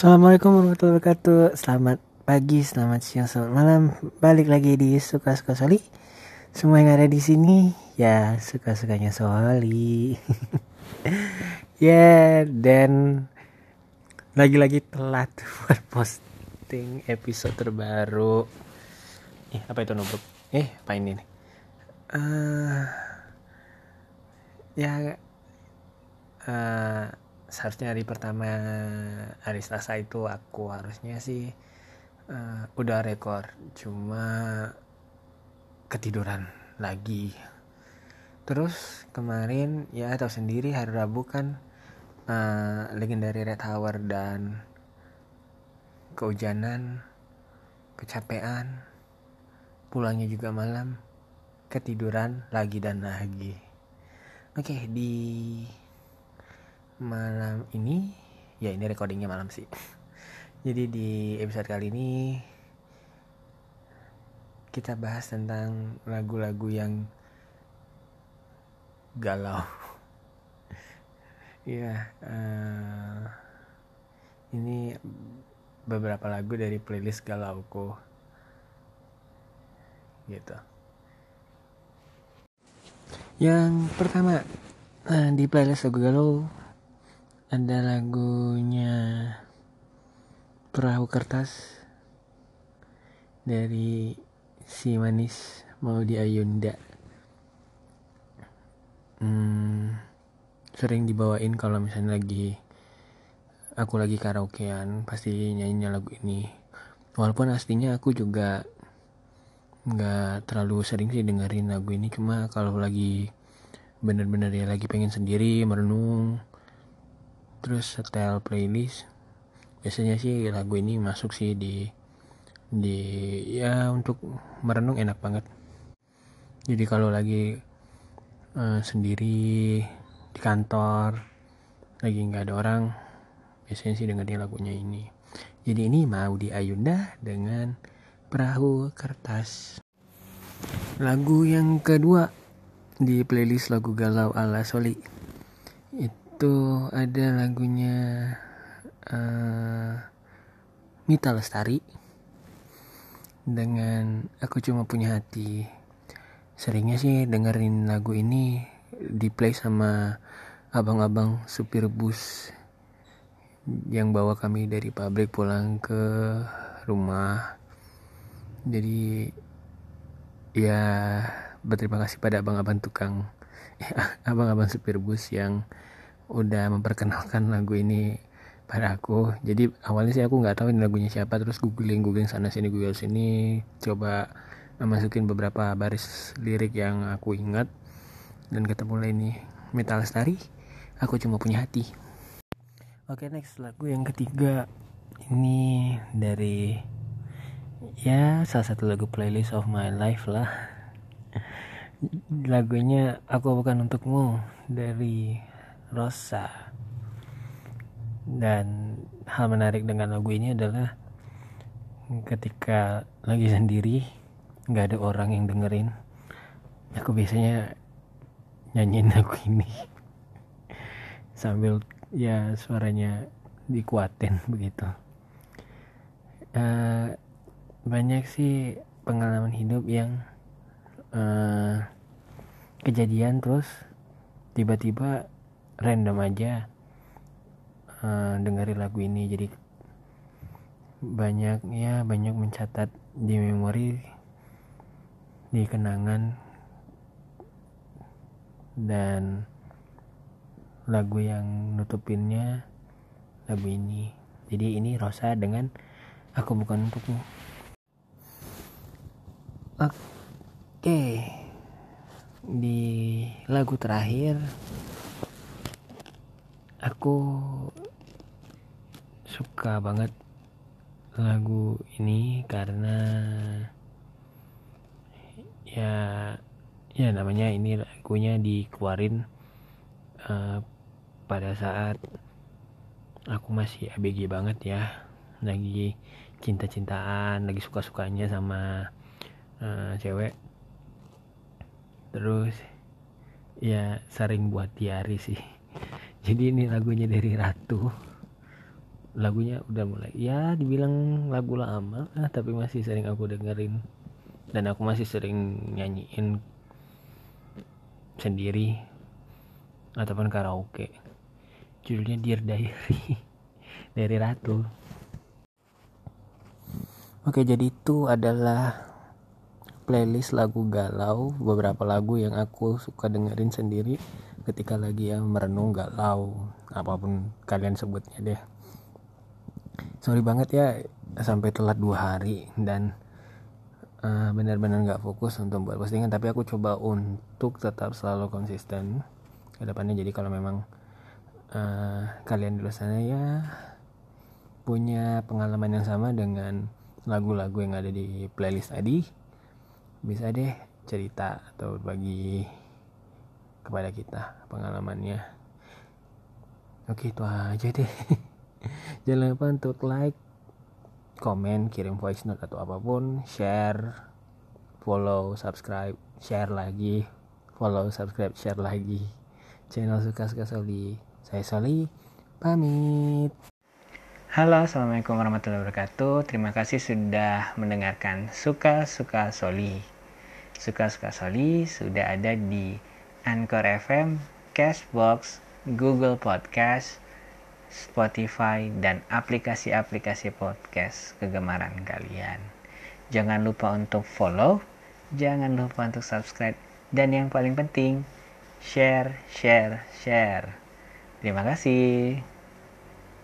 Assalamualaikum warahmatullahi wabarakatuh. Selamat pagi, selamat siang, selamat malam. Balik lagi di Suka-Suka Soli. Semua yang ada di sini Ya suka-sukanya Soli. Ya yeah, dan Lagi-lagi telat buat posting episode terbaru. Eh apa itu nubruk? Eh apa ini nih? Uh, ya uh, seharusnya hari pertama hari Selasa itu aku harusnya sih uh, udah rekor. Cuma ketiduran lagi. Terus kemarin ya tahu sendiri hari Rabu kan uh, legendary Red Tower dan kehujanan kecapean pulangnya juga malam ketiduran lagi dan lagi. Oke di malam ini ya ini recordingnya malam sih. Jadi di episode kali ini kita bahas tentang lagu-lagu yang galau. Ya uh, ini beberapa lagu dari playlist galauku. Gitu. Yang pertama uh, di playlist lagu galau ada lagunya perahu kertas dari si manis mau di Ayunda. Hmm, sering dibawain kalau misalnya lagi aku lagi karaokean pasti nyanyinya lagu ini. Walaupun aslinya aku juga nggak terlalu sering sih dengerin lagu ini cuma kalau lagi bener-bener ya lagi pengen sendiri merenung terus setel playlist biasanya sih lagu ini masuk sih di di ya untuk merenung enak banget. Jadi kalau lagi uh, sendiri di kantor lagi nggak ada orang biasanya sih dengerin lagunya ini. Jadi ini mau di Ayunda dengan perahu kertas. Lagu yang kedua di playlist lagu galau ala Soli itu ada lagunya uh, Mita Lestari dengan aku cuma punya hati. Seringnya sih dengerin lagu ini di play sama abang-abang supir bus yang bawa kami dari pabrik pulang ke rumah. Jadi ya berterima kasih pada abang-abang tukang abang-abang supir bus yang udah memperkenalkan lagu ini pada aku. Jadi awalnya sih aku nggak tahu ini lagunya siapa terus googling googling sana sini google sini coba masukin beberapa baris lirik yang aku ingat dan ketemu ini Metal Lestari aku cuma punya hati. Oke next lagu yang ketiga. Ini dari ya salah satu lagu playlist of my life lah. Lagunya aku bukan untukmu dari Rosa. Dan hal menarik dengan lagu ini adalah ketika lagi sendiri nggak ada orang yang dengerin aku biasanya nyanyiin lagu ini. Sambil ya suaranya dikuatin begitu. Uh, banyak sih pengalaman hidup yang uh, kejadian terus tiba-tiba random aja uh, dengerin lagu ini. Jadi banyak ya banyak mencatat di memori di kenangan. Dan lagu yang nutupinnya lagu ini. Jadi ini Rosa dengan aku bukan untukmu. Oke di lagu terakhir aku suka banget lagu ini karena ya ya namanya ini lagunya dikeluarin uh, pada saat aku masih ABG banget ya. Lagi cinta-cintaan lagi suka-sukanya sama uh, cewek. Terus ya sering buat diari sih jadi ini lagunya dari Ratu. Lagunya udah mulai ya dibilang lagu lama lah tapi masih sering aku dengerin. Dan aku masih sering nyanyiin sendiri ataupun karaoke. Judulnya Dear Diary dari Ratu. Oke jadi itu adalah playlist lagu galau beberapa lagu yang aku suka dengerin sendiri ketika lagi ya merenung galau apa pun kalian sebutnya deh. Sorry banget ya sampai telat dua hari dan uh, benar-benar nggak fokus untuk buat postingan. Tapi aku coba untuk tetap selalu konsisten ke depannya. Jadi kalau memang uh, kalian di luar sana ya punya pengalaman yang sama dengan lagu-lagu yang ada di playlist tadi bisa deh cerita atau bagi kepada kita pengalamannya oke itu aja deh jangan lupa untuk like komen kirim voice note atau apa pun share follow subscribe share lagi follow subscribe share lagi channel suka-suka Soli. Saya Soli, pamit. Halo, Assalamualaikum warahmatullahi wabarakatuh. Terima kasih sudah mendengarkan Suka-Suka Soli. Suka-Suka Soli sudah ada di Anchor FM, Cashbox, Google Podcast, Spotify, dan aplikasi-aplikasi podcast kegemaran kalian. Jangan lupa untuk follow, jangan lupa untuk subscribe, dan yang paling penting, share, share, share. Terima kasih.